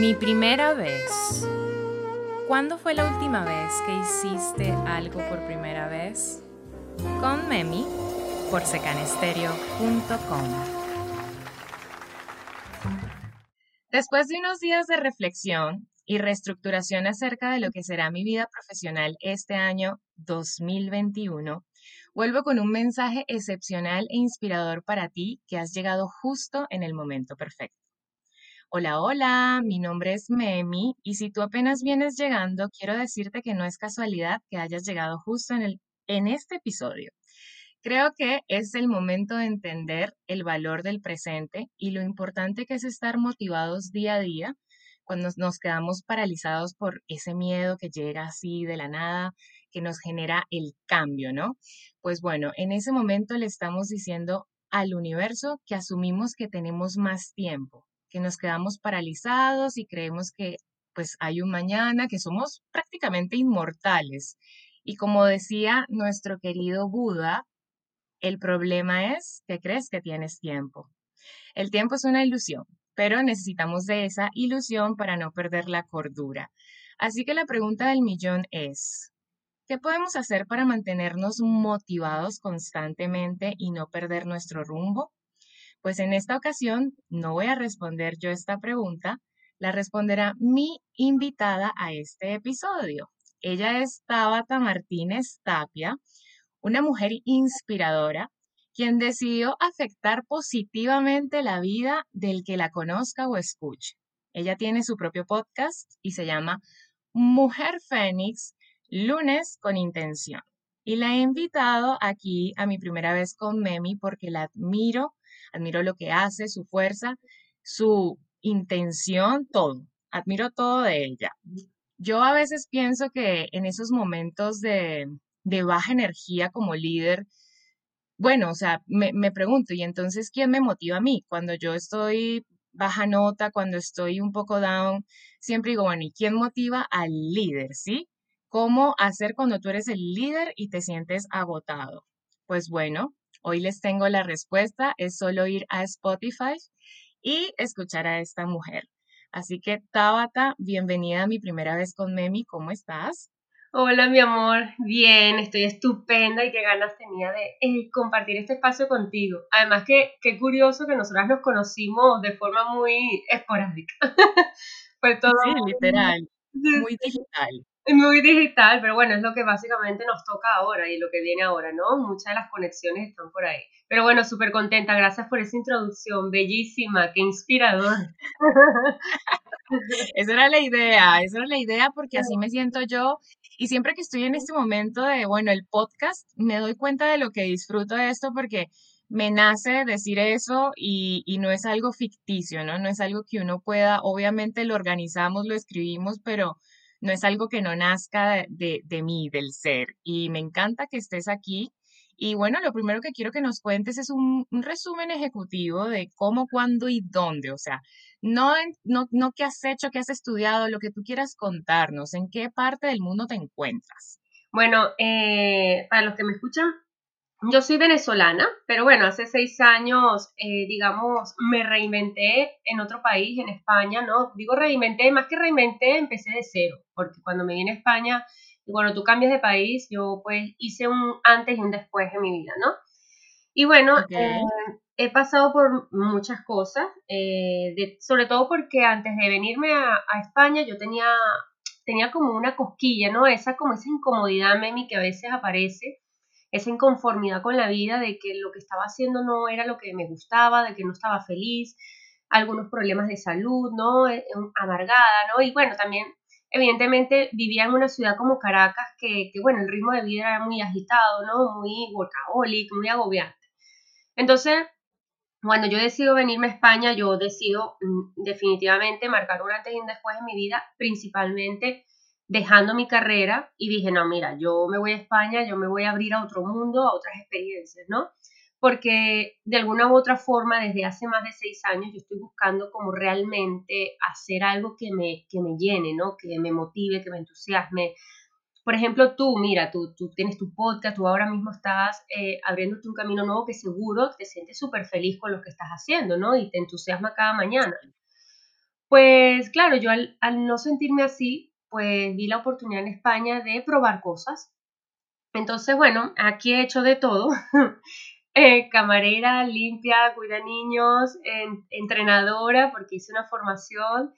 Mi primera vez. ¿Cuándo fue la última vez que hiciste algo por primera vez? Con Memi por secanestereo.com. Después de unos días de reflexión y reestructuración acerca de lo que será mi vida profesional este año 2021, vuelvo con un mensaje excepcional e inspirador para ti que has llegado justo en el momento perfecto. Hola, hola, mi nombre es Memi y si tú apenas vienes llegando, quiero decirte que no es casualidad que hayas llegado justo en, el, en este episodio. Creo que es el momento de entender el valor del presente y lo importante que es estar motivados día a día cuando nos quedamos paralizados por ese miedo que llega así de la nada, que nos genera el cambio, ¿no? Pues bueno, en ese momento le estamos diciendo al universo que asumimos que tenemos más tiempo, que nos quedamos paralizados y creemos que pues hay un mañana, que somos prácticamente inmortales. Y como decía nuestro querido Buda, el problema es que crees que tienes tiempo. El tiempo es una ilusión, pero necesitamos de esa ilusión para no perder la cordura. Así que la pregunta del millón es, ¿qué podemos hacer para mantenernos motivados constantemente y no perder nuestro rumbo? Pues en esta ocasión no voy a responder yo esta pregunta, la responderá mi invitada a este episodio. Ella es Tabata Martínez Tapia, una mujer inspiradora, quien decidió afectar positivamente la vida del que la conozca o escuche. Ella tiene su propio podcast y se llama Mujer Fénix, lunes con intención. Y la he invitado aquí a mi primera vez con Memi porque la admiro admiro lo que hace, su fuerza, su intención, todo. Admiro todo de ella. Yo a veces pienso que en esos momentos de, baja energía como líder, bueno, o sea, me, me pregunto, ¿y entonces quién me motiva a mí? Cuando yo estoy baja nota, cuando estoy un poco down, siempre digo, bueno, ¿y quién motiva al líder? ¿Sí? ¿Cómo hacer cuando tú eres el líder y te sientes agotado? Pues bueno, Hoy les tengo la respuesta, es solo ir a Spotify y escuchar a esta mujer. Así que Tabata, bienvenida a mi primera vez con Memi, ¿cómo estás? Hola mi amor, bien, estoy estupenda y qué ganas tenía de eh, compartir este espacio contigo. Además que qué curioso que nosotras nos conocimos de forma muy esporádica. todo sí, literal, muy digital. Muy digital, pero bueno, es lo que básicamente nos toca ahora y lo que viene ahora, ¿no? Muchas de las conexiones están por ahí. Pero bueno, súper contenta, gracias por esa introducción, bellísima, qué inspirador. esa era la idea, esa era la idea porque así me siento yo y siempre que estoy en este momento de, bueno, el podcast, me doy cuenta de lo que disfruto de esto porque me nace decir eso y, y, no es algo ficticio, ¿no? No es algo que uno pueda, obviamente lo organizamos, lo escribimos, pero no es algo que no nazca de, de, mí, del ser. Y me encanta que estés aquí. Y bueno, lo primero que quiero que nos cuentes es un, resumen ejecutivo de cómo, cuándo y dónde. O sea, no, no, no qué has hecho, qué has estudiado, lo que tú quieras contarnos, en qué parte del mundo te encuentras. Bueno, eh, para los que me escuchan, yo soy venezolana, pero bueno, hace seis años, eh, digamos, me reinventé en otro país, en España, ¿no? Digo reinventé, más que reinventé, empecé de cero, porque cuando me vine a España, y cuando tú cambias de país, yo pues hice un antes y un después en mi vida, ¿no? Y bueno, eh, he pasado por muchas cosas, eh, sobre todo porque antes de venirme a, a, España yo tenía, tenía como una cosquilla, ¿no? Esa como esa incomodidad, Memi, que a veces aparece esa inconformidad con la vida de que lo que estaba haciendo no era lo que me gustaba, de que no estaba feliz, algunos problemas de salud, ¿no? Eh, amargada, ¿no? Y bueno, también, evidentemente, vivía en una ciudad como Caracas que, que bueno, el ritmo de vida era muy agitado, ¿no? Muy workaholic, muy agobiante. Entonces, cuando yo decido venirme a España, yo decido mm, definitivamente marcar un antes y un después en mi vida, principalmente dejando mi carrera y dije, no, mira, yo me voy a España, yo me voy a abrir a otro mundo, a otras experiencias, ¿no? Porque de alguna u otra forma, desde hace más de seis años, yo estoy buscando como realmente hacer algo que me, que me llene, ¿no? Que me motive, que me entusiasme. Por ejemplo, tú, mira, tú, tú tienes tu podcast, tú ahora mismo estás eh, abriéndote un camino nuevo que seguro te sientes súper feliz con lo que estás haciendo, ¿no? Y te entusiasma cada mañana. Pues claro, yo al, no sentirme así, pues vi la oportunidad en España de probar cosas. Entonces, bueno, aquí he hecho de todo. Eh, camarera, limpia, cuida niños, entrenadora, porque hice una formación.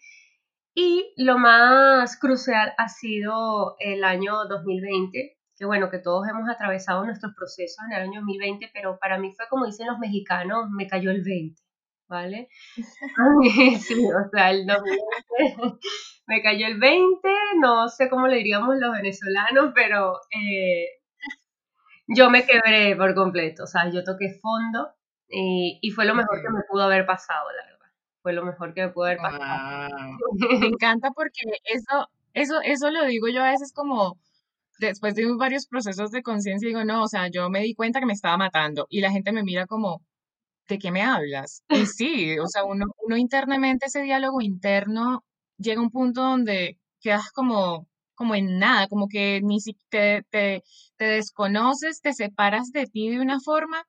Y lo más crucial ha sido el año 2020, que bueno, que todos hemos atravesado nuestros procesos en el año 2020, pero para mí fue como dicen los mexicanos, me cayó el 20, ¿vale? sí, o sea, el 2020 me cayó el 20, no sé cómo le diríamos los venezolanos, pero eh, yo me quebré por completo, o sea, yo toqué fondo y, y fue lo mejor que me pudo haber pasado, la verdad. Fue lo mejor que me pudo haber pasado. Me encanta porque eso, eso, eso lo digo yo a veces como después de varios procesos de conciencia, digo, no, o sea, yo me di cuenta que me estaba matando y la gente me mira como, ¿de qué me hablas? Y sí, o sea, uno, uno internamente, ese diálogo interno llega a un punto donde quedas como, como en nada, como que ni siquiera te, te, desconoces, te separas de ti de una forma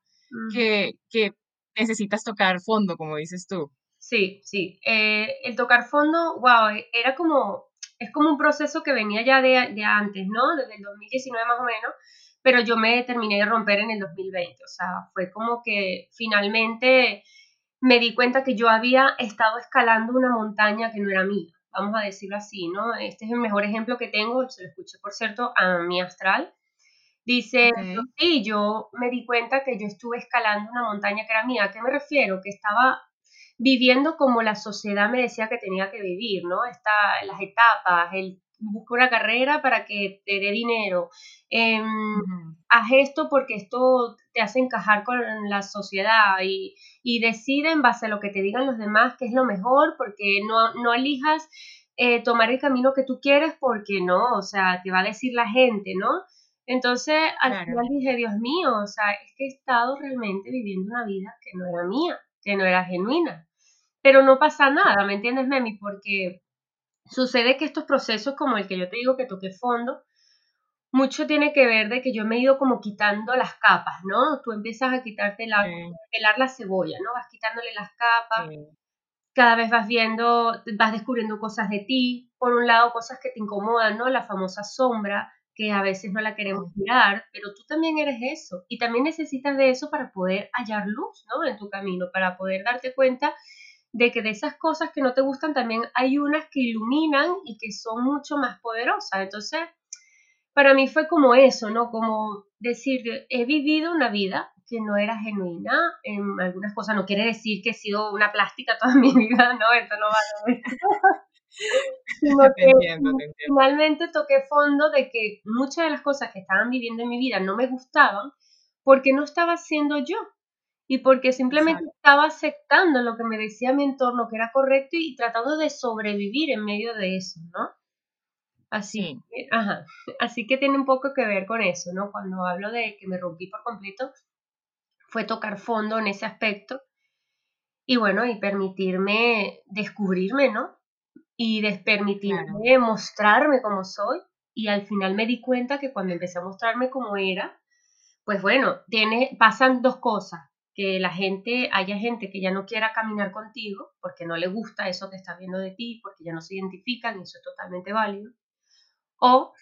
que, que necesitas tocar fondo, como dices tú. Sí, sí. Eh, el tocar fondo, wow, era como es como un proceso que venía ya de, antes, ¿no? Desde el 2019 más o menos, pero yo me terminé de romper en el 2020, o sea, fue como que finalmente me di cuenta que yo había estado escalando una montaña que no era mía, vamos a decirlo así, ¿no? Este es el mejor ejemplo que tengo, se lo escuché, por cierto, a mi astral. Dice, sí, yo me di cuenta que yo estuve escalando una montaña que era mía. ¿A qué me refiero? Que estaba viviendo como la sociedad me decía que tenía que vivir, ¿no? Está las etapas, el busca una carrera para que te dé dinero, em, haz esto porque esto te hace encajar con la sociedad y, y, decide en base a lo que te digan los demás que es lo mejor, porque no, no elijas eh, tomar el camino que tú quieres porque no, o sea, te va a decir la gente, ¿no? Entonces, al final dije, Dios mío, o sea, es que he estado realmente viviendo una vida que no era mía, que no era genuina. Pero no pasa nada, ¿me entiendes, Memi? Porque sucede que estos procesos, como el que yo te digo que toqué fondo, mucho tiene que ver de que yo me he ido como quitando las capas, ¿no? Tú empiezas a quitarte la, pelar la cebolla, ¿no? Vas quitándole las capas, cada vez vas viendo, vas descubriendo cosas de ti, por un lado cosas que te incomodan, ¿no? La famosa sombra, que a veces no la queremos mirar, pero tú también eres eso, y también necesitas de eso para poder hallar luz, ¿no? En tu camino, para poder darte cuenta de que de esas cosas que no te gustan también hay unas que iluminan y que son mucho más poderosas. Entonces, para mí fue como eso, ¿no? Como decir, he vivido una vida que no era genuina en algunas cosas. No quiere decir que he sido una plástica toda mi vida, ¿no? Esto no va a Sino que finalmente toqué fondo de que muchas de las cosas que estaban viviendo en mi vida no me gustaban porque no estaba siendo yo y porque simplemente estaba aceptando lo que me decía mi entorno que era correcto y tratando de sobrevivir en medio de eso, ¿no? Así, ajá. Así que tiene un poco que ver con eso, ¿no? Cuando hablo de que me rompí por completo, fue tocar fondo en ese aspecto y bueno, y permitirme descubrirme, ¿no? Y permitirme mostrarme como soy y al final me di cuenta que cuando empecé a mostrarme como era, pues bueno, tiene, pasan dos cosas que la gente, haya gente que ya no quiera caminar contigo porque no le gusta eso que está viendo de ti, porque ya no se identifican y eso es totalmente válido. O,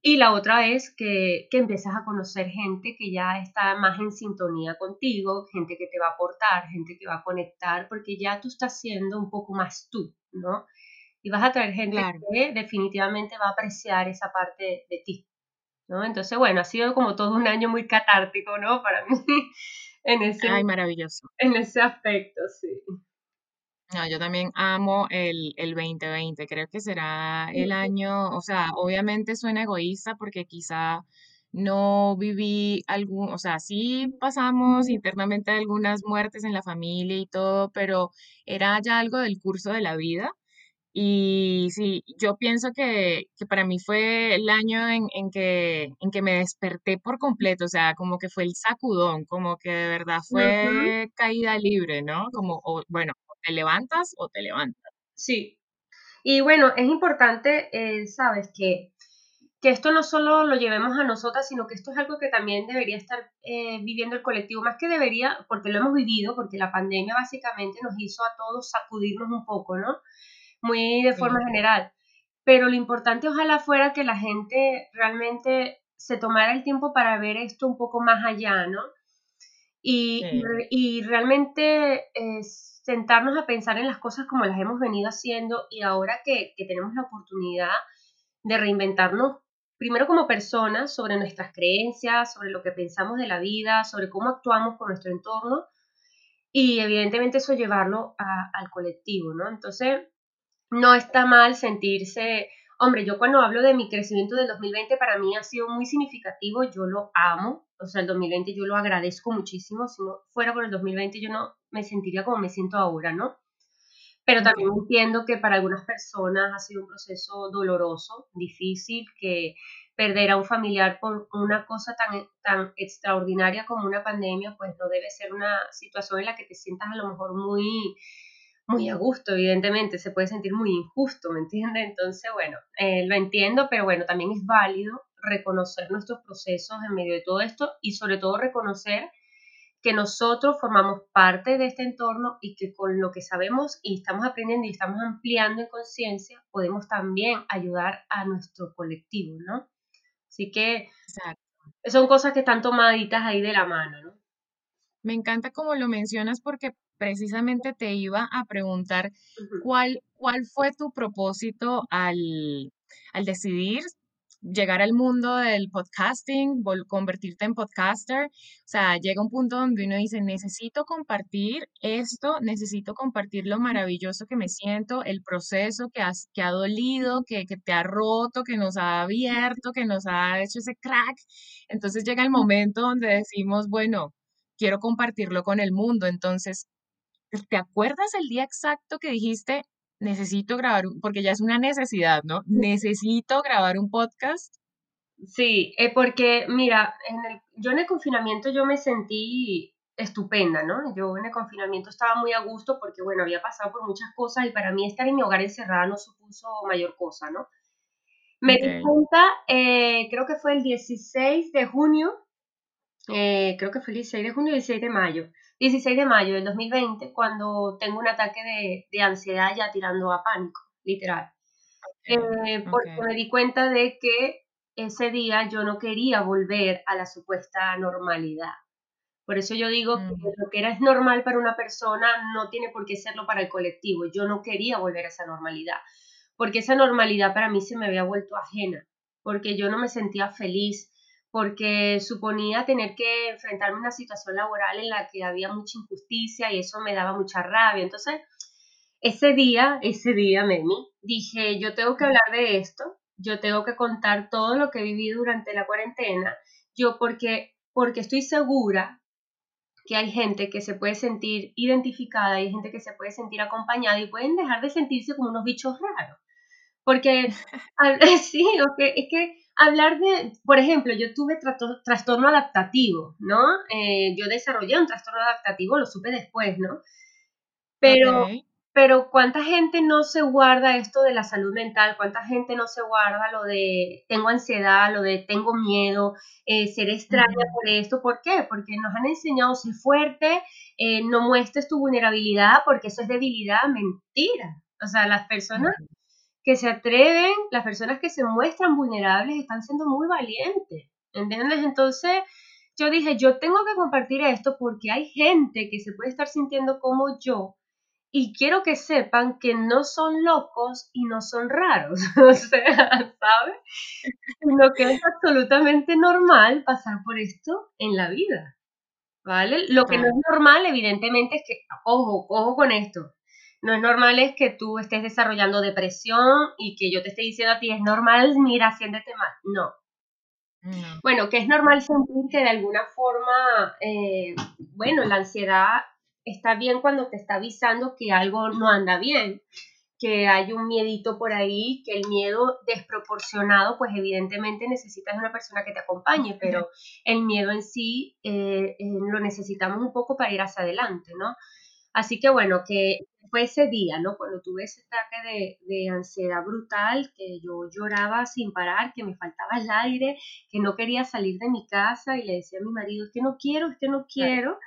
y la otra es que, que empiezas a conocer gente que ya está más en sintonía contigo, gente que te va a aportar, gente que va a conectar, porque ya tú estás siendo un poco más tú, ¿no? Y vas a traer gente que definitivamente va a apreciar esa parte de ti, ¿no? Entonces, bueno, ha sido como todo un año muy catártico, ¿no? Para mí en ese, Ay, maravilloso. En ese aspecto, sí. No, yo también amo el, el 2020, creo que será el año, o sea, obviamente suena egoísta porque quizá no viví algún, o sea, sí pasamos internamente algunas muertes en la familia y todo, pero era ya algo del curso de la vida y sí, yo pienso que, que para mí fue el año en, en, que, en que me desperté por completo, o sea, como que fue el sacudón, como que de verdad fue caída libre, ¿no? Como, o, bueno, o te levantas o te levantas. Sí. Y bueno, es importante, eh, sabes, que, que esto no solo lo llevemos a nosotras, sino que esto es algo que también debería estar eh, viviendo el colectivo, más que debería, porque lo hemos vivido, porque la pandemia básicamente nos hizo a todos sacudirnos un poco, ¿no? Muy de forma general. Pero lo importante ojalá fuera que la gente realmente se tomara el tiempo para ver esto un poco más allá, ¿no? Y, y realmente sentarnos a pensar en las cosas como las hemos venido haciendo y ahora que, que tenemos la oportunidad de reinventarnos primero como personas, sobre nuestras creencias, sobre lo que pensamos de la vida, sobre cómo actuamos con nuestro entorno y evidentemente eso llevarlo al colectivo, ¿no? Entonces, no está mal sentirse, hombre, yo cuando hablo de mi crecimiento del 2020 para mí ha sido muy significativo, yo lo amo, o sea, el 2020 yo lo agradezco muchísimo, si no fuera por el 2020 yo no me sentiría como me siento ahora, ¿no? Pero también entiendo que para algunas personas ha sido un proceso doloroso, difícil, que perder a un familiar por una cosa tan, tan extraordinaria como una pandemia, pues no debe ser una situación en la que te sientas a lo mejor muy, muy a gusto, evidentemente, se puede sentir muy injusto, ¿me entiendes? Entonces, bueno, eh, lo entiendo, pero bueno, también es válido reconocer nuestros procesos en medio de todo esto y sobre todo reconocer que nosotros formamos parte de este entorno y que con lo que sabemos y estamos aprendiendo y estamos ampliando en conciencia, podemos también ayudar a nuestro colectivo, ¿no? Así que son cosas que están tomaditas ahí de la mano, ¿no? Me encanta como lo mencionas porque precisamente te iba a preguntar cuál, cuál fue tu propósito al, al decidir llegar al mundo del podcasting, convertirte en podcaster. O sea, llega un punto donde uno dice, necesito compartir esto, necesito compartir lo maravilloso que me siento, el proceso que, has, que ha dolido, que, que te ha roto, que nos ha abierto, que nos ha hecho ese crack. Entonces llega el momento donde decimos, bueno, quiero compartirlo con el mundo. Entonces, ¿te acuerdas el día exacto que dijiste, necesito grabar, porque ya es una necesidad, ¿no? Necesito grabar un podcast. Sí, eh, porque mira, en el, yo en el confinamiento yo me sentí estupenda, ¿no? Yo en el confinamiento estaba muy a gusto porque, bueno, había pasado por muchas cosas y para mí estar en mi hogar encerrada no supuso mayor cosa, ¿no? Me di cuenta, eh, creo que fue el 16 de junio, eh, creo que fue el 16 de junio y el 16 de mayo, 16 de mayo del 2020, cuando tengo un ataque de, de ansiedad ya tirando a pánico, literal. Eh, porque me di cuenta de que ese día yo no quería volver a la supuesta normalidad. Por eso yo digo que mm. lo que era es normal para una persona no tiene por qué serlo para el colectivo. Yo no quería volver a esa normalidad, porque esa normalidad para mí se me había vuelto ajena, porque yo no me sentía feliz, porque suponía tener que enfrentarme a una situación laboral en la que había mucha injusticia y eso me daba mucha rabia. Entonces, ese día, ese día, Memi, dije, yo tengo que hablar de esto, yo tengo que contar todo lo que viví durante la cuarentena, yo porque, porque estoy segura que hay gente que se puede sentir identificada, hay gente que se puede sentir acompañada y pueden dejar de sentirse como unos bichos raros. Porque, sí, es que hablar de, por ejemplo, yo tuve trastorno adaptativo, ¿no? Eh, yo desarrollé un trastorno adaptativo, lo supe después, ¿no? Pero, pero ¿cuánta gente no se guarda esto de la salud mental? ¿Cuánta gente no se guarda lo de tengo ansiedad, lo de tengo miedo, eh, ser extraña por esto? ¿Por qué? Porque nos han enseñado ser fuerte, eh, no muestres tu vulnerabilidad porque eso es debilidad, mentira. O sea, las personas que se atreven, las personas que se muestran vulnerables están siendo muy valientes, ¿entiendes? Entonces yo dije, yo tengo que compartir esto porque hay gente que se puede estar sintiendo como yo y quiero que sepan que no son locos y no son raros, o sea, ¿sabes? Sino que es absolutamente normal pasar por esto en la vida, ¿vale? Lo que no es normal, evidentemente, es que, ojo, ojo con esto, no es normal es que tú estés desarrollando depresión y que yo te esté diciendo a ti, es normal, mira, siéntete mal. No. Bueno, que es normal sentir que de alguna forma, eh, bueno, la ansiedad está bien cuando te está avisando que algo no anda bien, que hay un miedito por ahí, que el miedo desproporcionado, pues evidentemente necesitas una persona que te acompañe, pero el miedo en sí eh, eh, lo necesitamos un poco para ir hacia adelante, ¿no? Así que bueno, que fue ese día, ¿no? Cuando tuve ese ataque de, ansiedad brutal, que yo lloraba sin parar, que me faltaba el aire, que no quería salir de mi casa y le decía a mi marido, es que no quiero, es que no quiero,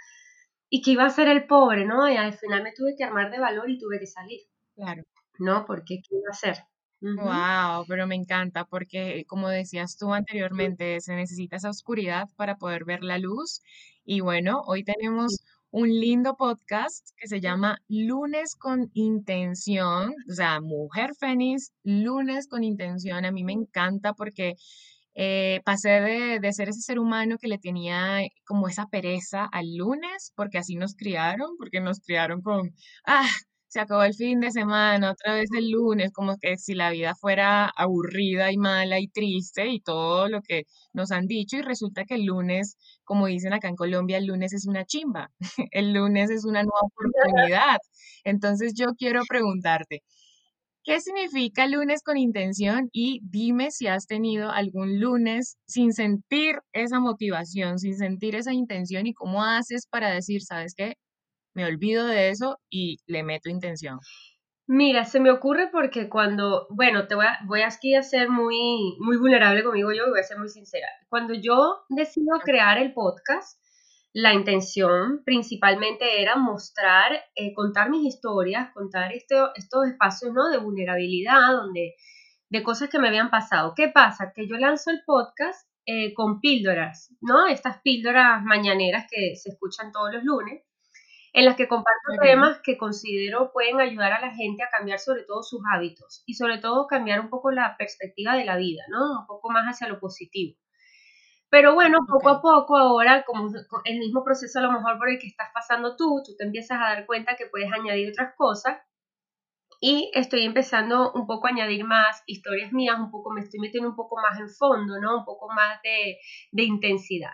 y que iba a ser el pobre, ¿no? Y al final me tuve que armar de valor y tuve que salir. Claro. ¿no? Porque ¿qué iba a hacer? Wow, pero me encanta porque como decías tú anteriormente, se necesita esa oscuridad para poder ver la luz. Y bueno, hoy tenemos un lindo podcast que se llama Lunes con Intención, o sea, Mujer Fénix, Lunes con Intención. A mí me encanta porque eh, pasé de, de ser ese ser humano que le tenía como esa pereza al lunes, porque así nos criaron, porque nos criaron con, ah, se acabó el fin de semana, otra vez el lunes, como que si la vida fuera aburrida y mala y triste y todo lo que nos han dicho y resulta que el lunes, como dicen acá en Colombia, el lunes es una chimba, el lunes es una nueva oportunidad. Entonces yo quiero preguntarte, ¿qué significa lunes con intención? Y dime si has tenido algún lunes sin sentir esa motivación, sin sentir esa intención y cómo haces para decir, ¿sabes qué? Me olvido de eso y le meto intención. Mira, se me ocurre porque cuando, bueno, te voy a, voy aquí a ser muy, muy vulnerable conmigo yo y voy a ser muy sincera. Cuando yo decido crear el podcast, la intención principalmente era mostrar, eh, contar mis historias, contar este, estos espacios ¿no? de vulnerabilidad, donde, de cosas que me habían pasado. ¿Qué pasa? Que yo lanzo el podcast eh, con píldoras, ¿no? Estas píldoras mañaneras que se escuchan todos los lunes en las que comparto temas que considero pueden ayudar a la gente a cambiar sobre todo sus hábitos y sobre todo cambiar un poco la perspectiva de la vida, ¿no? Un poco más hacia lo positivo. Pero bueno, poco a poco ahora, como el mismo proceso a lo mejor por el que estás pasando tú, tú te empiezas a dar cuenta que puedes añadir otras cosas y estoy empezando un poco a añadir más historias mías, un poco me estoy metiendo un poco más en fondo, ¿no? Un poco más de, de intensidad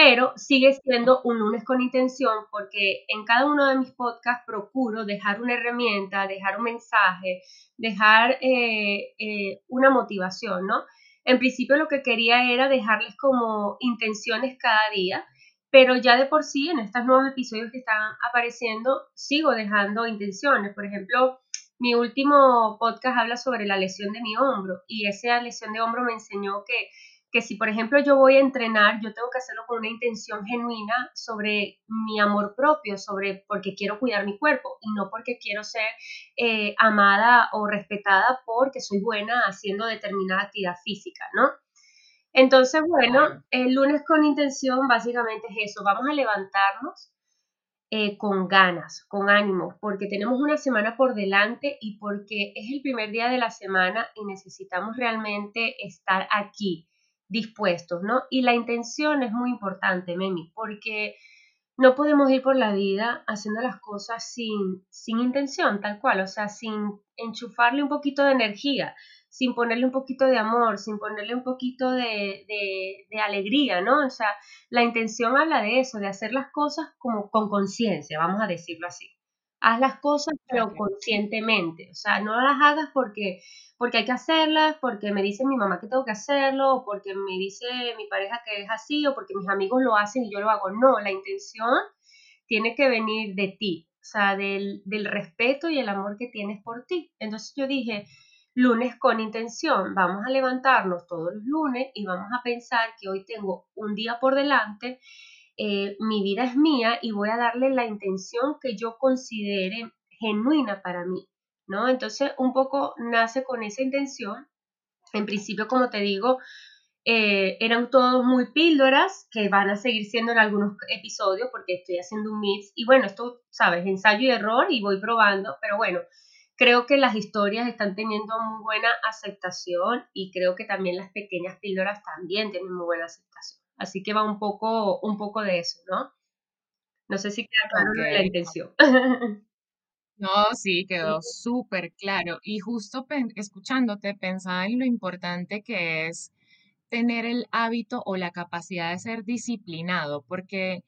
pero sigue siendo un lunes con intención porque en cada uno de mis podcasts procuro dejar una herramienta, dejar un mensaje, dejar eh, eh, una motivación, ¿no? En principio lo que quería era dejarles como intenciones cada día, pero ya de por sí en estos nuevos episodios que están apareciendo sigo dejando intenciones. Por ejemplo, mi último podcast habla sobre la lesión de mi hombro y esa lesión de hombro me enseñó que que si por ejemplo yo voy a entrenar, yo tengo que hacerlo con una intención genuina sobre mi amor propio, sobre porque quiero cuidar mi cuerpo y no porque quiero ser eh, amada o respetada porque soy buena haciendo determinada actividad física, ¿no? Entonces, bueno, el lunes con intención básicamente es eso, vamos a levantarnos eh, con ganas, con ánimo, porque tenemos una semana por delante y porque es el primer día de la semana y necesitamos realmente estar aquí dispuestos, ¿no? Y la intención es muy importante, Memi, porque no podemos ir por la vida haciendo las cosas sin, sin intención, tal cual, o sea, sin enchufarle un poquito de energía, sin ponerle un poquito de amor, sin ponerle un poquito de, de, alegría, ¿no? O sea, la intención habla de eso, de hacer las cosas como con conciencia, vamos a decirlo así. Haz las cosas pero conscientemente, o sea, no las hagas porque porque hay que hacerlas, porque me dice mi mamá que tengo que hacerlo, o porque me dice mi pareja que es así, o porque mis amigos lo hacen y yo lo hago. No, la intención tiene que venir de ti, o sea, del, del respeto y el amor que tienes por ti. Entonces yo dije, lunes con intención, vamos a levantarnos todos los lunes y vamos a pensar que hoy tengo un día por delante, eh, mi vida es mía y voy a darle la intención que yo considere genuina para mí. ¿no? Entonces, un poco nace con esa intención. En principio, como te digo, eh, eran todos muy píldoras que van a seguir siendo en algunos episodios porque estoy haciendo un mix y bueno, esto, sabes, ensayo y error y voy probando, pero bueno, creo que las historias están teniendo muy buena aceptación y creo que también las pequeñas píldoras también tienen muy buena aceptación. Así que va un poco, un poco de eso, ¿no? No sé si queda claro la intención. No, sí, quedó súper claro. Y justo escuchándote, pensaba en lo importante que es tener el hábito o la capacidad de ser disciplinado, porque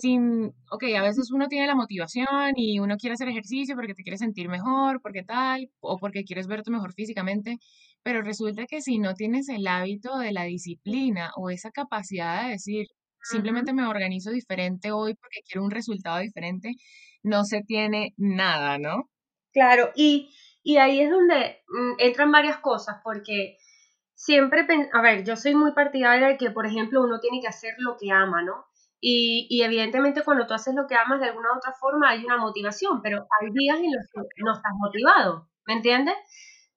sin, ok, a veces uno tiene la motivación y uno quiere hacer ejercicio porque te quiere sentir mejor, porque tal, o porque quieres verte mejor físicamente, pero resulta que si no tienes el hábito de la disciplina o esa capacidad de decir, simplemente me organizo diferente hoy porque quiero un resultado diferente, no se tiene nada, ¿no? Claro, y, ahí es donde mm, entran varias cosas, porque siempre, a ver, yo soy muy partidaria de que, por ejemplo, uno tiene que hacer lo que ama, ¿no? Y, y, evidentemente cuando tú haces lo que amas de alguna u otra forma hay una motivación, pero hay días en los que no estás motivado, ¿me entiendes?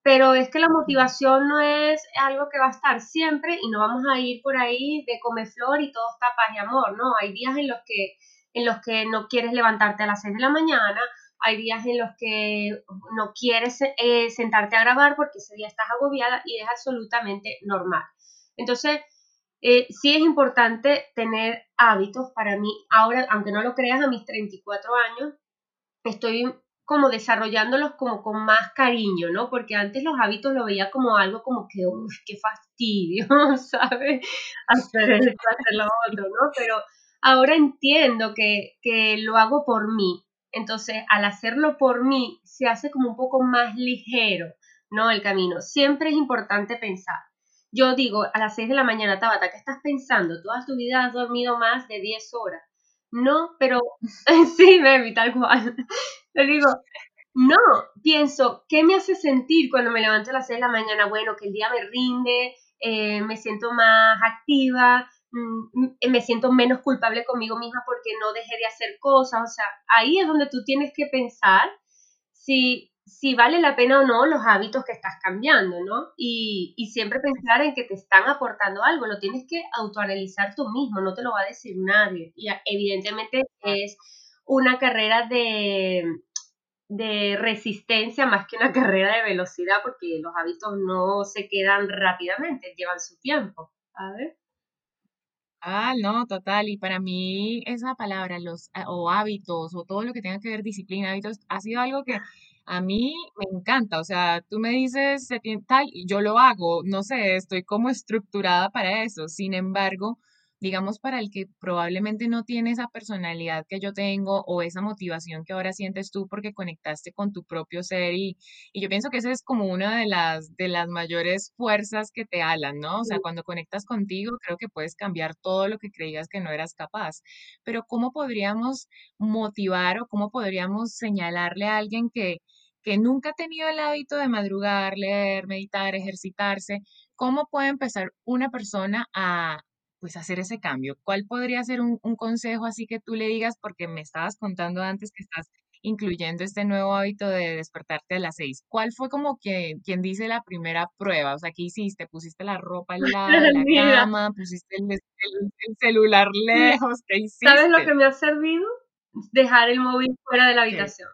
Pero es que la motivación no es algo que va a estar siempre y no vamos a ir por ahí de come flor y todo está paz y amor, ¿no? Hay días en los que, en los que no quieres levantarte a las 6 de la mañana, hay días en los que no quieres eh, sentarte a grabar porque ese día estás agobiada y es absolutamente normal. Entonces, eh, sí es importante tener hábitos para mí. Ahora, aunque no lo creas, a mis 34 años, estoy como desarrollándolos como con más cariño, ¿no? Porque antes los hábitos lo veía como algo como que, uff, qué fastidio, ¿sabes? Hacer esto, hacer lo otro, ¿no? Pero ahora entiendo que, que lo hago por mí. Entonces, al hacerlo por mí, se hace como un poco más ligero, ¿no? El camino. Siempre es importante pensar. Yo digo, a las 6 de la mañana, Tabata, ¿qué estás pensando? Toda tu vida has dormido más de 10 horas. No, pero sí, baby, tal cual. Le digo, no, pienso, ¿qué me hace sentir cuando me levanto a las 6 de la mañana? Bueno, que el día me rinde, eh, me siento más activa, mm, me siento menos culpable conmigo misma porque no dejé de hacer cosas. O sea, ahí es donde tú tienes que pensar si si vale la pena o no los hábitos que estás cambiando, ¿no? Y, siempre pensar en que te están aportando algo, lo tienes que autoanalizar tú mismo, no te lo va a decir nadie. Y evidentemente es una carrera de, de resistencia más que una carrera de velocidad, porque los hábitos no se quedan rápidamente, llevan su tiempo. A ver. Ah, no, total. Y para mí esa palabra, los o hábitos o todo lo que tenga que ver disciplina, hábitos, ha sido algo que a mí me encanta, o sea, tú me dices tal y yo lo hago, no sé, estoy como estructurada para eso. Sin embargo, digamos, para el que probablemente no tiene esa personalidad que yo tengo o esa motivación que ahora sientes tú porque conectaste con tu propio ser y, y yo pienso que esa es como una de las, de las mayores fuerzas que te alan, ¿no? O sea, cuando conectas contigo, creo que puedes cambiar todo lo que creías que no eras capaz. Pero ¿cómo podríamos motivar o cómo podríamos señalarle a alguien que que nunca ha tenido el hábito de madrugar, leer, meditar, ejercitarse, ¿cómo puede empezar una persona a pues hacer ese cambio? ¿Cuál podría ser un, consejo así que tú le digas, porque me estabas contando antes que estás incluyendo este nuevo hábito de despertarte a las seis? ¿Cuál fue como que, quien dice la primera prueba? O sea, ¿qué hiciste? ¿Pusiste la ropa al lado de la cama? ¿Pusiste el, celular lejos? ¿Qué hiciste? ¿Sabes lo que me ha servido? Dejar el móvil fuera de la habitación.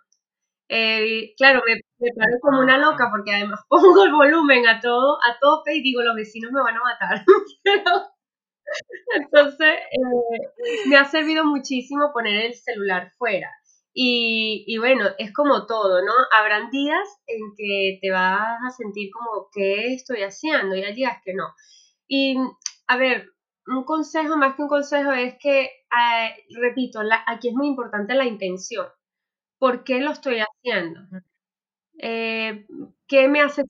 Eh, claro, me, paro como una loca porque además pongo el volumen a todo, a tope y digo, los vecinos me van a matar. entonces, eh, me ha servido muchísimo poner el celular fuera. Y, y, bueno, es como todo, ¿no? Habrán días en que te vas a sentir como, ¿qué estoy haciendo? Y hay días que no. Y, a ver, un consejo, más que un consejo, es que, eh, repito, aquí es muy importante la intención. ¿Por qué lo estoy haciendo? Eh, ¿Qué me hace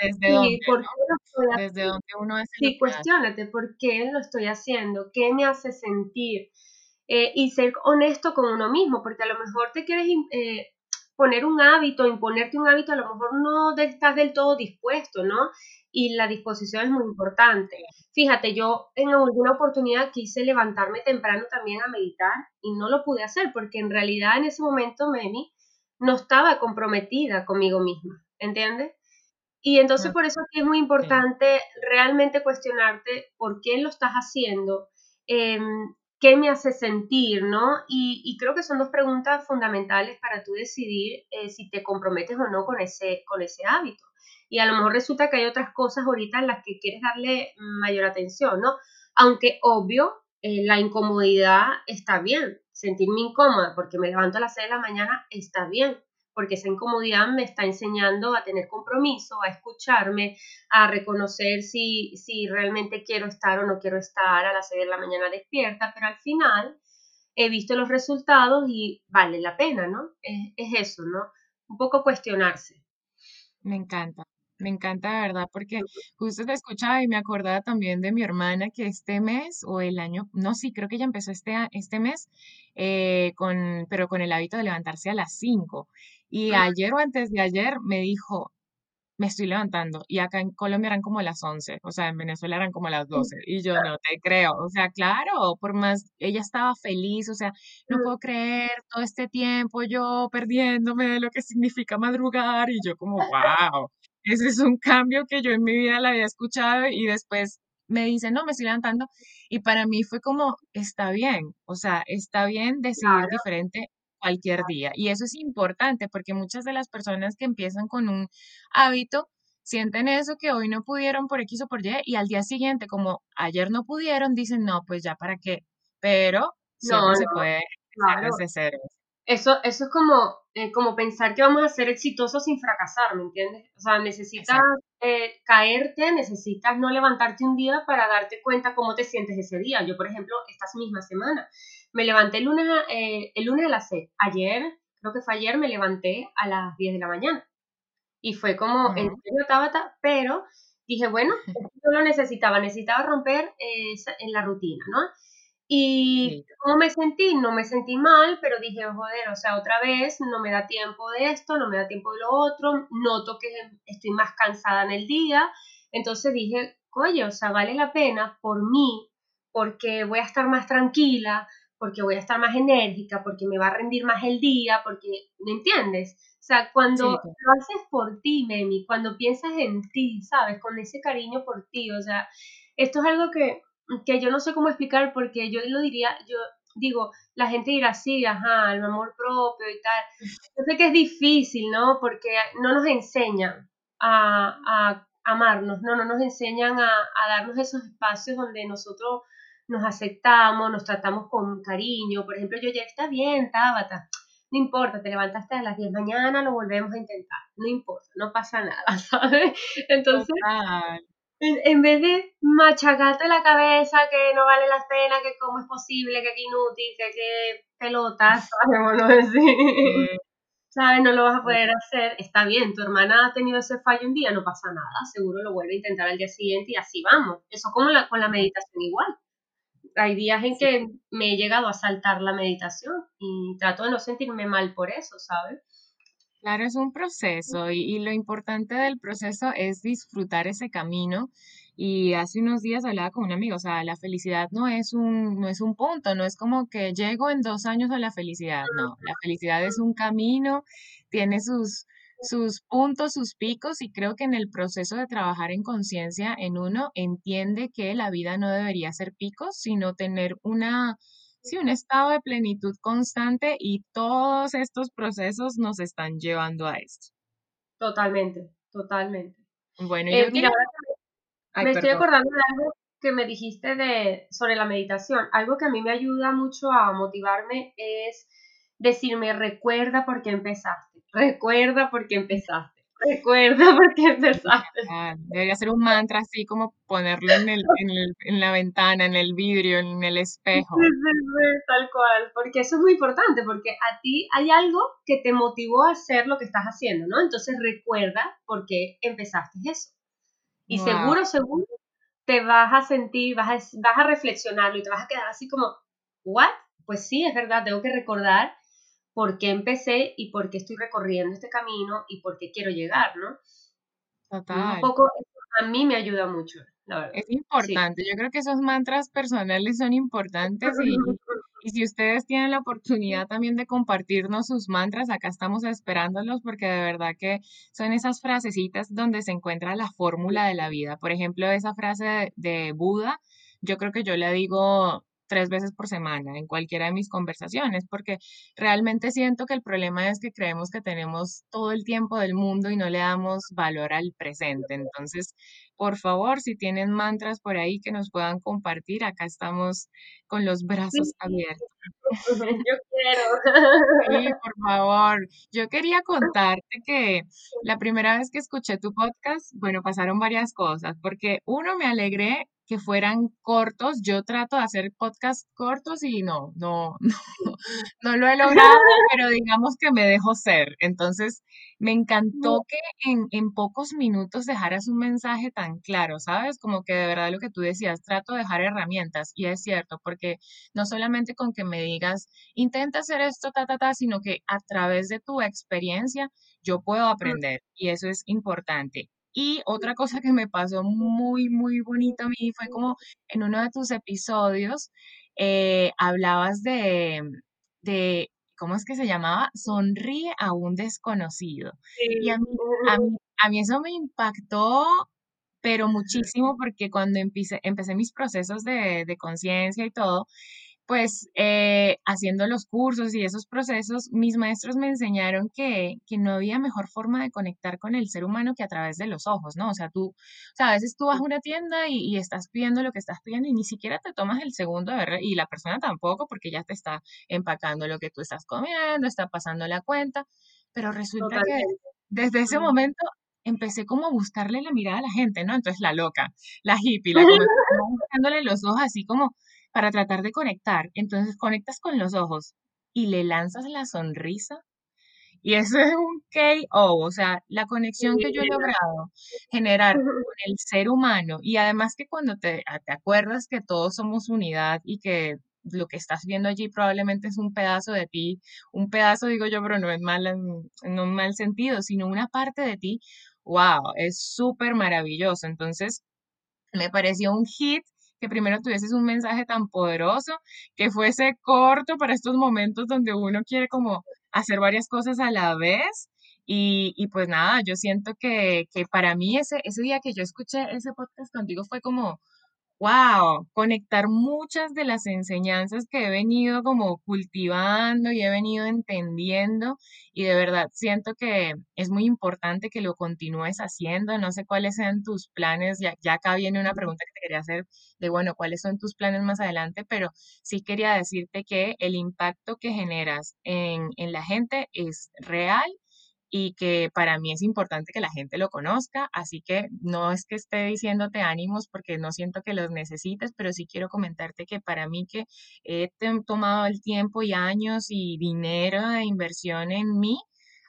¿Desde dónde, ¿por qué Desde dónde uno hace Sí, cuestionate, ¿por qué lo estoy haciendo? ¿Qué me hace sentir? Eh, y ser honesto con uno mismo, porque a lo mejor te quieres eh, poner un hábito, imponerte un hábito, a lo mejor no estás del todo dispuesto, ¿no? Y la disposición es muy importante. Fíjate, yo en alguna oportunidad quise levantarme temprano también a meditar y no lo pude hacer porque en realidad en ese momento, Memi, no estaba comprometida conmigo misma, ¿entiendes? Y entonces por eso aquí es muy importante realmente cuestionarte por qué lo estás haciendo, em, qué me hace sentir, ¿no? Y, creo que son dos preguntas fundamentales para tú decidir eh, si te comprometes o no con ese, con ese hábito. Y a lo mejor resulta que hay otras cosas ahorita en las que quieres darle mayor atención, ¿no? Aunque obvio, eh, la incomodidad está bien, sentirme incómoda porque me levanto a las 6 de la mañana está bien, porque esa incomodidad me está enseñando a tener compromiso, a escucharme, a reconocer si, si realmente quiero estar o no quiero estar a las 6 de la mañana despierta, pero al final he visto los resultados y vale la pena, ¿no? Es, es eso, ¿no? Un poco cuestionarse. Me encanta. Me encanta, ¿verdad? Porque justo te escuchaba y me acordaba también de mi hermana que este mes o el año, no, sí, creo que ya empezó este, este mes, eh, con, pero con el hábito de levantarse a las 5. Y ayer o antes de ayer me dijo, me estoy levantando y acá en Colombia eran como las 11, o sea, en Venezuela eran como las 12 y yo no te creo, o sea, claro, por más, ella estaba feliz, o sea, no puedo creer todo este tiempo yo perdiéndome de lo que significa madrugar y yo como, wow, ese es un cambio que yo en mi vida la había escuchado y después me dice, no, me estoy levantando y para mí fue como, está bien, o sea, está bien decidir diferente cualquier día. Y eso es importante porque muchas de las personas que empiezan con un hábito sienten eso que hoy no pudieron por X o por Y y al día siguiente, como ayer no pudieron, dicen, no, pues ya para qué. Pero siempre se puede hacer desde cero. Eso, eso es como, eh, como pensar que vamos a ser exitosos sin fracasar, ¿me entiendes? O sea, necesitas eh, caerte, necesitas no levantarte un día para darte cuenta cómo te sientes ese día. Yo, por ejemplo, estas mismas semanas, me levanté el lunes, eh, el lunes a las 6. Ayer, creo que fue ayer, me levanté a las 10 de la mañana. Y fue como, en serio, Tabata, pero dije, bueno, yo lo necesitaba, necesitaba romper en la rutina, ¿no? Y ¿cómo me sentí? No me sentí mal, pero dije, joder, o sea, otra vez no me da tiempo de esto, no me da tiempo de lo otro, noto que estoy más cansada en el día. Entonces dije, oye, o sea, vale la pena por mí, porque voy a estar más tranquila, porque voy a estar más enérgica, porque me va a rendir más el día, porque, ¿me entiendes? O sea, cuando lo haces por ti, Memi, cuando piensas en ti, ¿sabes? Con ese cariño por ti, o sea, esto es algo que, que yo no sé cómo explicar porque yo lo diría, yo digo, la gente dirá, sí, ajá, el amor propio y tal. Yo sé que es difícil, ¿no? Porque no nos enseñan a, a amarnos, no, no nos enseñan a, a darnos esos espacios donde nosotros nos aceptamos, nos tratamos con cariño. Por ejemplo, yo ya está bien, Tabata, no importa, te levantaste a las 10 de mañana, lo volvemos a intentar, no importa, no pasa nada, ¿sabes? Entonces, en, vez de machacarte la cabeza que no vale la pena, que cómo es posible, que qué inútil, que qué pelotas, ¿sabes? ¿Sabes? No lo vas a poder hacer. Está bien, tu hermana ha tenido ese fallo un día, no pasa nada, seguro lo vuelve a intentar al día siguiente y así vamos. Eso como la, con la meditación igual hay días en que me he llegado a saltar la meditación y trato de no sentirme mal por eso, ¿sabes? Claro, es un proceso y, lo importante del proceso es disfrutar ese camino. Y hace unos días hablaba con un amigo, o sea, la felicidad no es un, no es un punto, no es como que llego en dos años a la felicidad, no, la felicidad es un camino, tiene sus, sus puntos, sus picos y creo que en el proceso de trabajar en conciencia en uno entiende que la vida no debería ser picos, sino tener una, sí, un estado de plenitud constante y todos estos procesos nos están llevando a esto. Totalmente, totalmente. Bueno, eh, mira, me, estoy acordando de algo que me dijiste de, sobre la meditación. Algo que a mí me ayuda mucho a motivarme es decirme, recuerda por qué empezaste, recuerda por qué empezaste, recuerda por qué empezaste. Ah, debería ser un mantra así como ponerlo en, el, en, la ventana, en el vidrio, en el espejo. Tal cual, porque eso es muy importante, porque a ti hay algo que te motivó a hacer lo que estás haciendo, ¿no? Entonces recuerda por qué empezaste eso. Y seguro, seguro, te vas a sentir, vas a, vas a reflexionarlo y te vas a quedar así como, ¿what? Pues sí, es verdad, tengo que recordar por qué empecé y por qué estoy recorriendo este camino y por qué quiero llegar, ¿no? Total. Un poco, a mí me ayuda mucho, la verdad. Es importante, yo creo que esos mantras personales son importantes y, y si ustedes tienen la oportunidad también de compartirnos sus mantras, acá estamos esperándolos porque de verdad que son esas frasecitas donde se encuentra la fórmula de la vida. Por ejemplo, esa frase de, de Buda, yo creo que yo la digo tres veces por semana en cualquiera de mis conversaciones, porque realmente siento que el problema es que creemos que tenemos todo el tiempo del mundo y no le damos valor al presente. Entonces, por favor, si tienen mantras por ahí que nos puedan compartir, acá estamos con los brazos abiertos. Yo quiero. Sí, por favor. Yo quería contarte que la primera vez que escuché tu podcast, bueno, pasaron varias cosas, porque uno, me alegré que fueran cortos. Yo trato de hacer podcasts cortos y no, no, no, no lo he logrado, pero digamos que me dejo ser. Entonces, me encantó que en, en pocos minutos dejaras un mensaje tan claro, ¿sabes? Como que de verdad lo que tú decías, trato de dejar herramientas. Y es cierto, porque no solamente con que me digas, intenta hacer esto, ta, ta, ta, sino que a través de tu experiencia yo puedo aprender. Y eso es importante. Y otra cosa que me pasó muy, muy bonito a mí fue como en uno de tus episodios eh, hablabas de, de, ¿cómo es que se llamaba? Sonríe a un desconocido. Y a mí, a mí, a mí eso me impactó, pero muchísimo porque cuando empecé, empecé mis procesos de, de conciencia y todo, pues eh, haciendo los cursos y esos procesos, mis maestros me enseñaron que, que, no había mejor forma de conectar con el ser humano que a través de los ojos, ¿no? O sea, tú, o sea, a veces tú vas a una tienda y, y estás pidiendo lo que estás pidiendo y ni siquiera te tomas el segundo ver, y la persona tampoco porque ya te está empacando lo que tú estás comiendo, está pasando la cuenta, pero resulta Totalmente. que desde ese momento empecé como a buscarle la mirada a la gente, ¿no? Entonces la loca, la hippie, la como buscándole los ojos así como para tratar de conectar. Entonces conectas con los ojos y le lanzas la sonrisa. Y eso es un KO, o sea, la conexión que yo he logrado generar con el ser humano y además que cuando te, te acuerdas que todos somos unidad y que lo que estás viendo allí probablemente es un pedazo de ti, un pedazo digo yo, pero no es mal en un mal sentido, sino una parte de ti, wow, es súper maravilloso. Entonces, me pareció un hit que primero tuvieses un mensaje tan poderoso, que fuese corto para estos momentos donde uno quiere como hacer varias cosas a la vez. Y, y pues nada, yo siento que, que para mí ese, ese día que yo escuché ese podcast contigo fue como, Wow, conectar muchas de las enseñanzas que he venido como cultivando y he venido entendiendo y de verdad siento que es muy importante que lo continúes haciendo. No sé cuáles sean tus planes, ya, ya acá viene una pregunta que te quería hacer de, bueno, cuáles son tus planes más adelante, pero sí quería decirte que el impacto que generas en, en la gente es real y que para mí es importante que la gente lo conozca, así que no es que esté diciéndote ánimos porque no siento que los necesites, pero sí quiero comentarte que para mí que he tomado el tiempo y años y dinero de inversión en mí,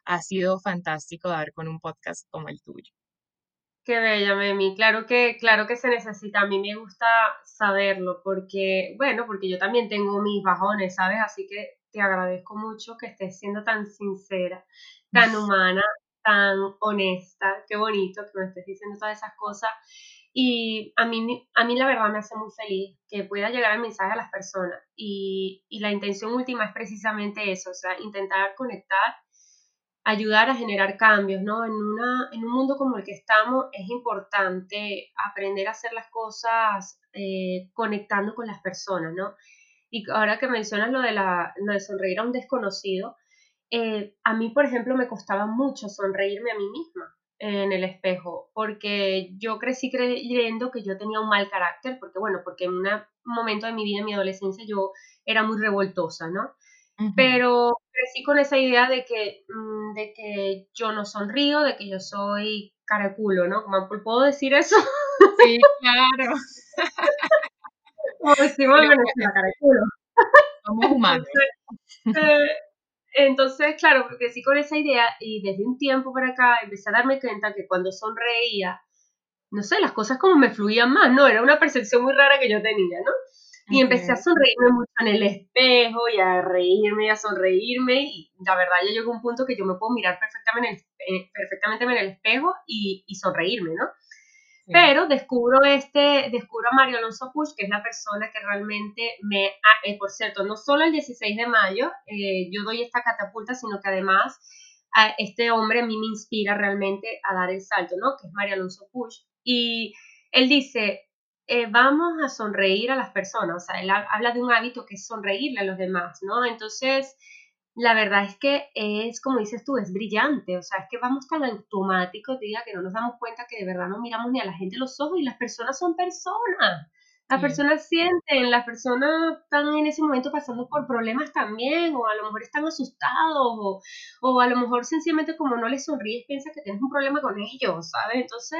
ha sido fantástico dar con un podcast como el tuyo. Qué bella, Memi. Claro que, claro que se necesita. A mí me gusta saberlo porque, bueno, porque yo también tengo mis bajones, ¿sabes? Así que te agradezco mucho que estés siendo tan sincera tan humana, tan honesta, qué bonito que me estés diciendo todas esas cosas. Y a mí, a mí la verdad me hace muy feliz que pueda llegar el mensaje a las personas. Y, y la intención última es precisamente eso, o sea, intentar conectar, ayudar a generar cambios, ¿no? En, una, en un mundo como el que estamos es importante aprender a hacer las cosas eh, conectando con las personas, ¿no? Y ahora que mencionas lo de, la, lo de sonreír a un desconocido, eh, a mí, por ejemplo, me costaba mucho sonreírme a mí misma en el espejo, porque yo crecí creyendo que yo tenía un mal carácter, porque bueno, porque en un momento de mi vida, en mi adolescencia, yo era muy revoltosa, ¿no? Pero crecí con esa idea de que, mm, de que yo no sonrío, de que yo soy caraculo, ¿no? ¿Cómo puedo decir eso? Sí, claro. Como decimos en Venezuela, caraculo. Somos humanos. Entonces, eh, entonces, claro, sí con esa idea y desde un tiempo para acá empecé a darme cuenta que cuando sonreía, no sé, las cosas como me fluían más, ¿no? Era una percepción muy rara que yo tenía, ¿no? Y empecé a sonreírme mucho en el espejo y a reírme y a sonreírme y la verdad ya llegó un punto que yo me puedo mirar perfectamente en el, perfectamente en el espejo y, y sonreírme, ¿no? Pero descubro este, descubro a Mario Alonso Push, que es la persona que realmente me, ah, eh, por cierto, no solo el 16 de mayo eh, yo doy esta catapulta, sino que además a este hombre a mí me inspira realmente a dar el salto, ¿no? Que es Mario Alonso Push. Y él dice, eh, vamos a sonreír a las personas, o sea, él habla de un hábito que es sonreírle a los demás, ¿no? Entonces, la verdad es que es, como dices tú, es brillante, o sea, es que vamos tan automáticos, diga, que no nos damos cuenta que de verdad no miramos ni a la gente los ojos y las personas son personas, Las personas sienten, las personas están en ese momento pasando por problemas también, o a lo mejor están asustados, o, a lo mejor sencillamente como no les sonríes, piensa que tienes un problema con ellos, ¿sabes? Entonces,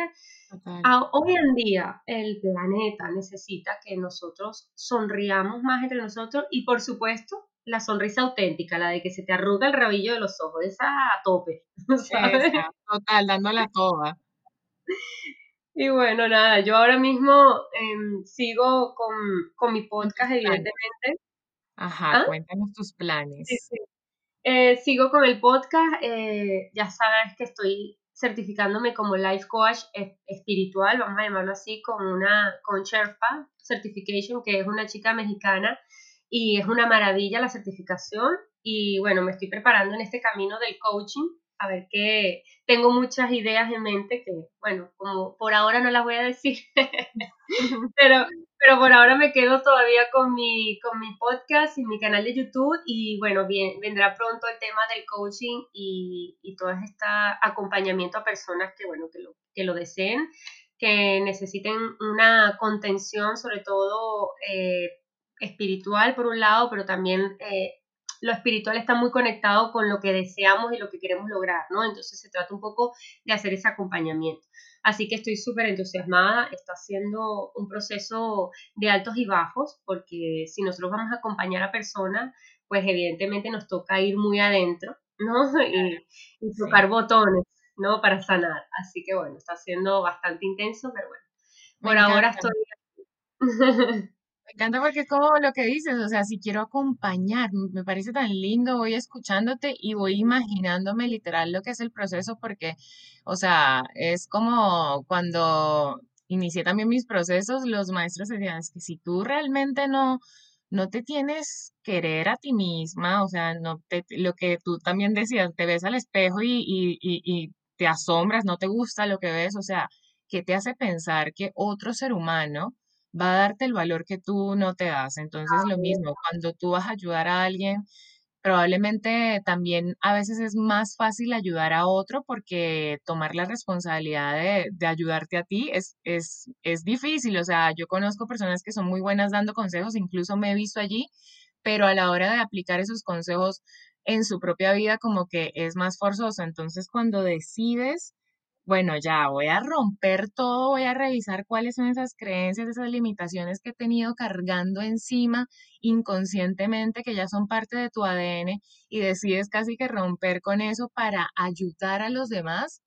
hoy en día el planeta necesita que nosotros sonriamos más entre nosotros y por supuesto la sonrisa auténtica, la de que se te arruga el rabillo de los ojos, esa a tope, ¿sabes? total, dándola toda. Y bueno, nada, yo ahora mismo em, sigo con, mi podcast, evidentemente. Ajá, ¿Ah? cuéntanos tus planes. Eh, sigo con el podcast, eh, ya sabes que estoy certificándome como life coach espiritual, vamos a llamarlo así, con una con Sherpa Certification, que es una chica mexicana y es una maravilla la certificación y bueno, me estoy preparando en este camino del coaching a ver qué, tengo muchas ideas en mente que, bueno, como por ahora no las voy a decir, pero, pero por ahora me quedo todavía con mi, con mi podcast y mi canal de YouTube y bueno, bien, vendrá pronto el tema del coaching y, y todo este acompañamiento a personas que, bueno, que lo, que lo deseen, que necesiten una contención, sobre todo eh, espiritual por un lado, pero también eh, lo espiritual está muy conectado con lo que deseamos y lo que queremos lograr, ¿no? Entonces se trata un poco de hacer ese acompañamiento. Así que estoy súper entusiasmada, está siendo un proceso de altos y bajos, porque si nosotros vamos a acompañar a personas, pues evidentemente nos toca ir muy adentro, ¿no? Y, tocar botones, ¿no? Para sanar. Así que bueno, está siendo bastante intenso, pero bueno, por ahora estoy... Me encanta porque es como lo que dices, o sea, si quiero acompañar, me parece tan lindo, voy escuchándote y voy imaginándome literal lo que es el proceso porque, o sea, es como cuando inicié también mis procesos, los maestros decían, es que si tú realmente no, no te tienes querer a ti misma, o sea, no te, lo que tú también decías, te ves al espejo y, y, y, y te asombras, no te gusta lo que ves, o sea, ¿qué te hace pensar que otro ser humano va a darte el valor que tú no te das. Entonces, lo mismo, cuando tú vas a ayudar a alguien, probablemente también a veces es más fácil ayudar a otro porque tomar la responsabilidad de, ayudarte a ti es, es, es difícil. O sea, yo conozco personas que son muy buenas dando consejos, incluso me he visto allí, pero a la hora de aplicar esos consejos en su propia vida como que es más forzoso. Entonces, cuando decides bueno, ya voy a romper todo, voy a revisar cuáles son esas creencias, esas limitaciones que he tenido cargando encima inconscientemente, que ya son parte de tu ADN, y decides casi que romper con eso para ayudar a los demás,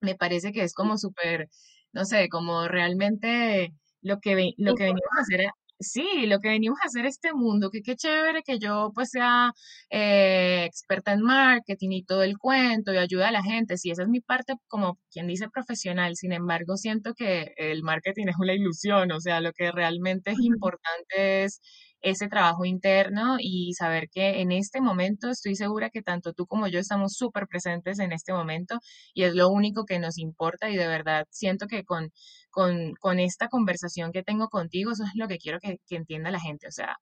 me parece que es como súper, no sé, como realmente lo que, lo que venimos a hacer sí, lo que venimos a hacer este mundo, que qué chévere que yo pues sea eh, experta en marketing y todo el cuento y ayuda a la gente, sí, esa es mi parte como quien dice profesional, sin embargo siento que el marketing es una ilusión, o sea, lo que realmente es importante es ese trabajo interno y saber que en este momento estoy segura que tanto tú como yo estamos súper presentes en este momento y es lo único que nos importa y de verdad siento que con, con, esta conversación que tengo contigo, eso es lo que quiero que, que entienda la gente, o sea,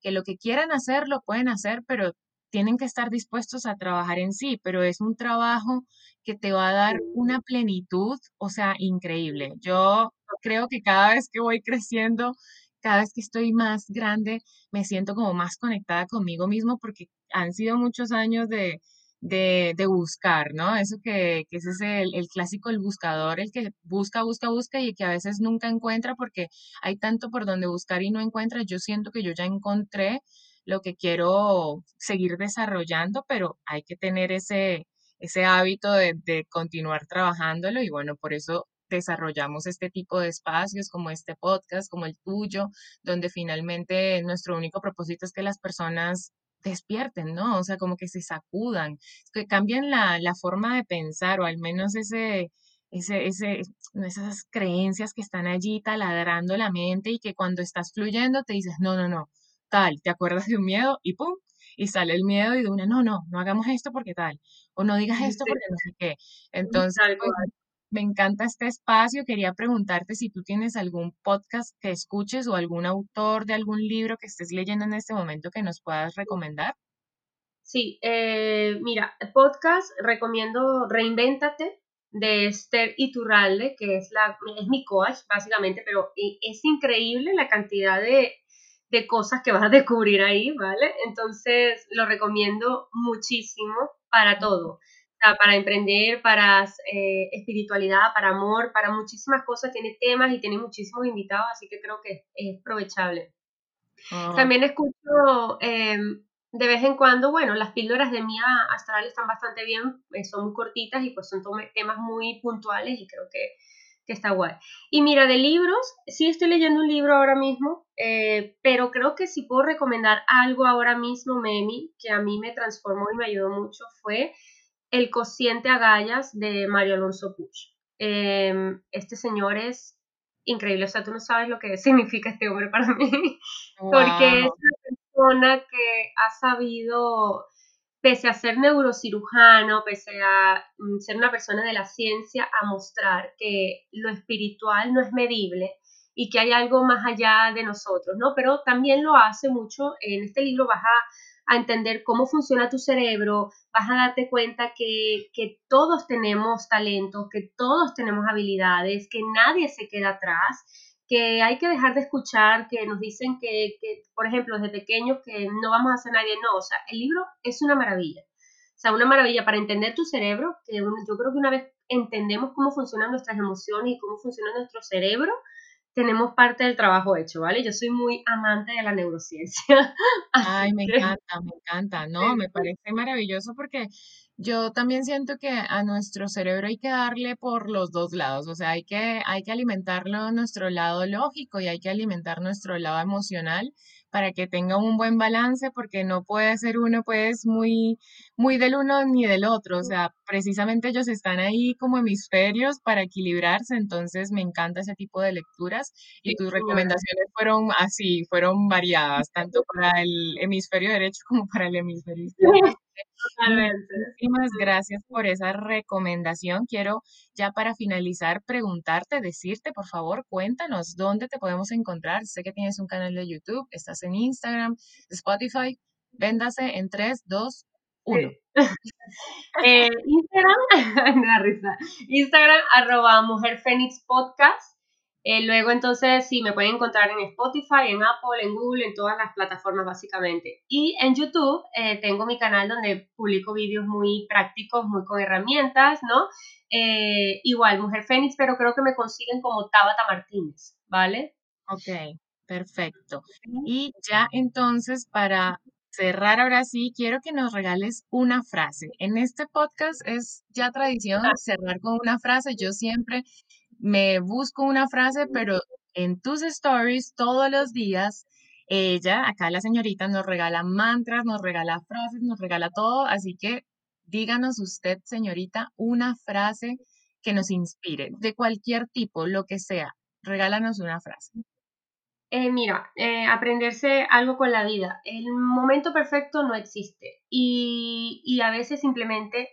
que lo que quieran hacer lo pueden hacer, pero tienen que estar dispuestos a trabajar en sí, pero es un trabajo que te va a dar una plenitud, o sea, increíble. Yo creo que cada vez que voy creciendo cada vez que estoy más grande, me siento como más conectada conmigo mismo porque han sido muchos años de, de, buscar, ¿no? Eso que, que ese es el, el, clásico, el buscador, el que busca, busca, busca y que a veces nunca encuentra porque hay tanto por donde buscar y no encuentra. Yo siento que yo ya encontré lo que quiero seguir desarrollando, pero hay que tener ese, ese hábito de, de continuar trabajándolo y bueno, por eso desarrollamos este tipo de espacios como este podcast, como el tuyo, donde finalmente nuestro único propósito es que las personas despierten, ¿no? O sea, como que se sacudan, que cambien la, la forma de pensar o al menos ese, ese, ese, esas creencias que están allí taladrando la mente y que cuando estás fluyendo te dices, no, no, no, tal, te acuerdas de un miedo y pum, y sale el miedo y de una, no, no, no hagamos esto porque tal, o no digas esto porque no sé qué. Entonces, pues, me encanta este espacio. Quería preguntarte si tú tienes algún podcast que escuches o algún autor de algún libro que estés leyendo en este momento que nos puedas recomendar. Sí, eh, mira, podcast recomiendo Reinvéntate de Esther Iturralde, que es, la, es mi coach, básicamente, pero e, es increíble la cantidad de, de cosas que vas a descubrir ahí, ¿vale? Entonces, lo recomiendo muchísimo para todo. Para emprender, para eh, espiritualidad, para amor, para muchísimas cosas. Tiene temas y tiene muchísimos invitados, así que creo que es, aprovechable. Ah. También escucho em, de vez en cuando, bueno, las píldoras de Mía Astral están bastante bien, eh, son muy cortitas y pues son temas muy puntuales y creo que, que, está guay. Y mira, de libros, sí estoy leyendo un libro ahora mismo, eh, pero creo que si puedo recomendar algo ahora mismo, Memi, que a mí me transformó y me ayudó mucho, fue El cociente Agallas de Mario Alonso Puch. Em, este señor es increíble, o sea, tú no sabes lo que significa este hombre para mí, porque es que ha sabido, pese a ser neurocirujano, pese a mm, ser una persona de la ciencia, a mostrar que lo espiritual no es medible y que hay algo más allá de nosotros, ¿no? Pero también lo hace mucho, en este libro vas a, a entender cómo funciona tu cerebro, vas a darte cuenta que, que todos tenemos talento, que todos tenemos habilidades, que nadie se queda atrás que hay que dejar de escuchar, que nos dicen que, que, por ejemplo, desde pequeños, que no vamos a ser nadie. No, o sea, el libro es una maravilla. O sea, una maravilla para entender tu cerebro, que yo creo que una vez entendemos cómo funcionan nuestras emociones y cómo funciona nuestro cerebro, tenemos parte del trabajo hecho, ¿vale? Yo soy muy amante de la neurociencia. Ay, me encanta, me encanta, ¿no? Me parece maravilloso porque yo también siento que a nuestro cerebro hay que darle por los dos lados, o sea, hay que, hay que alimentarlo nuestro lado lógico y hay que alimentar nuestro lado emocional para que tenga un buen balance, porque no puede ser uno pues muy, muy del uno ni del otro, o sea, precisamente ellos están ahí como hemisferios para equilibrarse, entonces me encanta ese tipo de lecturas y tus recomendaciones fueron así, fueron variadas, tanto para el hemisferio derecho como para el hemisferio izquierdo. Muchísimas gracias por esa recomendación. Quiero ya para finalizar preguntarte, decirte, por favor, cuéntanos dónde te podemos encontrar. Sé que tienes un canal de YouTube, estás en Instagram, Spotify. Véndase en 3, 2, 1. Instagram, la risa. Instagram, arroba Mujer Podcast. Eh, luego entonces sí, me pueden encontrar en Spotify, en Apple, en Google, en todas las plataformas básicamente. Y en YouTube eh, tengo mi canal donde publico vídeos muy prácticos, muy con herramientas, ¿no? Eh, igual, Mujer Fénix, pero creo que me consiguen como Tabata Martínez, ¿vale? Ok, perfecto. Y ya entonces para cerrar ahora sí, quiero que nos regales una frase. En este podcast es ya tradición cerrar con una frase. Yo siempre me busco una frase, pero en tus stories todos los días, ella, acá la señorita, nos regala mantras, nos regala frases, nos regala todo. Así que díganos usted, señorita, una frase que nos inspire, de cualquier tipo, lo que sea. Regálanos una frase. Eh, mira, eh, aprenderse algo con la vida. El momento perfecto no existe y, y a veces simplemente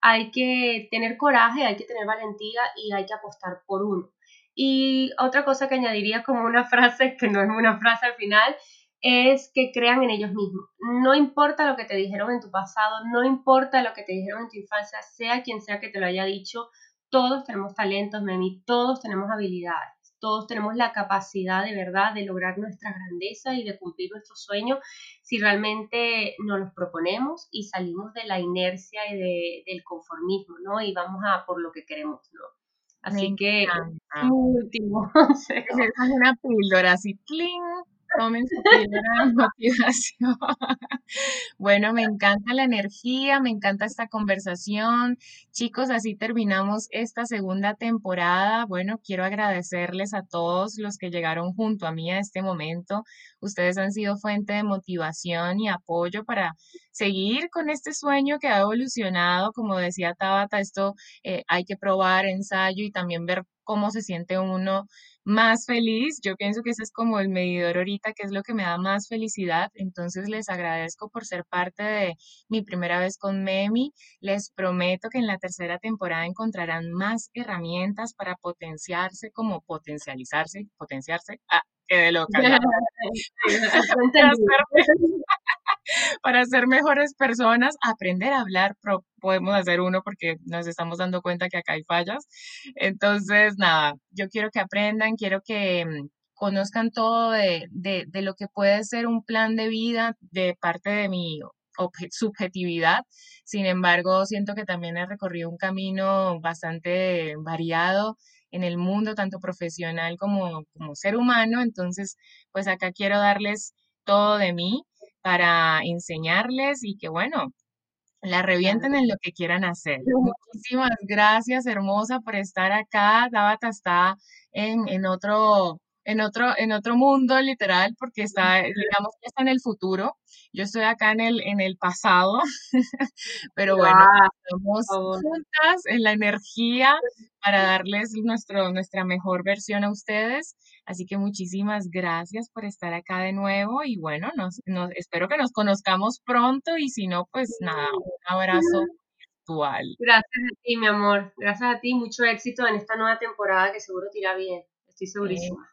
hay que tener coraje, hay que tener valentía y hay que apostar por uno. Y otra cosa que añadiría como una frase, que no es una frase al final, es que crean en ellos mismos. No importa lo que te dijeron en tu pasado, no importa lo que te dijeron en tu infancia, sea quien sea que te lo haya dicho, todos tenemos talentos, Memi, todos tenemos habilidades todos tenemos la capacidad de verdad de lograr nuestra grandeza y de cumplir nuestros sueños si realmente nos los proponemos y salimos de la inercia y de, del conformismo, ¿no? Y vamos a por lo que queremos, ¿no? Así que, último Es una píldora así, ¡cling! Tomen su motivación. bueno, me encanta la energía, me encanta esta conversación. Chicos, así terminamos esta segunda temporada. Bueno, quiero agradecerles a todos los que llegaron junto a mí a este momento. Ustedes han sido fuente de motivación y apoyo para seguir con este sueño que ha evolucionado. Como decía Tabata, esto eh, hay que probar, ensayo y también ver cómo se siente uno más feliz. Yo pienso que ese es como el medidor ahorita, que es lo que me da más felicidad. Entonces les agradezco por ser parte de mi primera vez con Memi. Les prometo que en la tercera temporada encontrarán más herramientas para potenciarse, como potencializarse, potenciarse. Ah, qué de loca. para ser mejores personas, aprender a hablar, podemos hacer uno porque nos estamos dando cuenta que acá hay fallas. Entonces, nada, yo quiero que aprendan, quiero que mm, conozcan todo de, de, de lo que puede ser un plan de vida de parte de mi subjetividad. Sin embargo, siento que también he recorrido un camino bastante variado en el mundo, tanto profesional como, como ser humano. Entonces, pues acá quiero darles todo de mí para enseñarles y que, bueno, la revienten en lo que quieran hacer. Muchísimas gracias, hermosa, por estar acá. Tabata está en, en otro en otro, en otro mundo, literal, porque está, digamos que está en el futuro. Yo estoy acá en el, en el pasado, pero bueno, estamos juntas en la energía para darles nuestro, nuestra mejor versión a ustedes. Así que muchísimas gracias por estar acá de nuevo y bueno, nos, nos, espero que nos conozcamos pronto y si no, pues nada, un abrazo virtual. Gracias a ti, mi amor. Gracias a ti. Mucho éxito en esta nueva temporada que seguro te irá bien. Estoy segurísima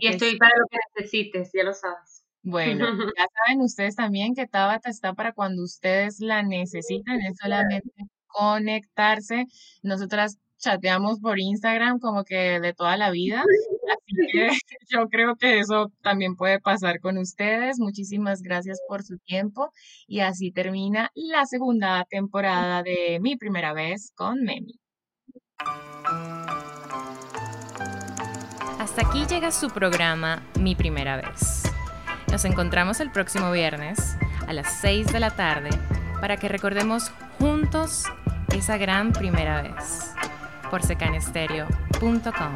y estoy para lo que necesites, ya lo sabes. Bueno, ya saben ustedes también que Tabata está para cuando ustedes la necesitan, es solamente conectarse. Nosotras chateamos por Instagram como que de toda la vida, así que yo creo que eso también puede pasar con ustedes. Muchísimas gracias por su tiempo y así termina la segunda temporada de Mi Primera Vez con Memi. Hasta aquí llega su programa Mi Primera Vez. Nos encontramos el próximo viernes a las 6 de la tarde para que recordemos juntos esa gran primera vez por secanestereo.com.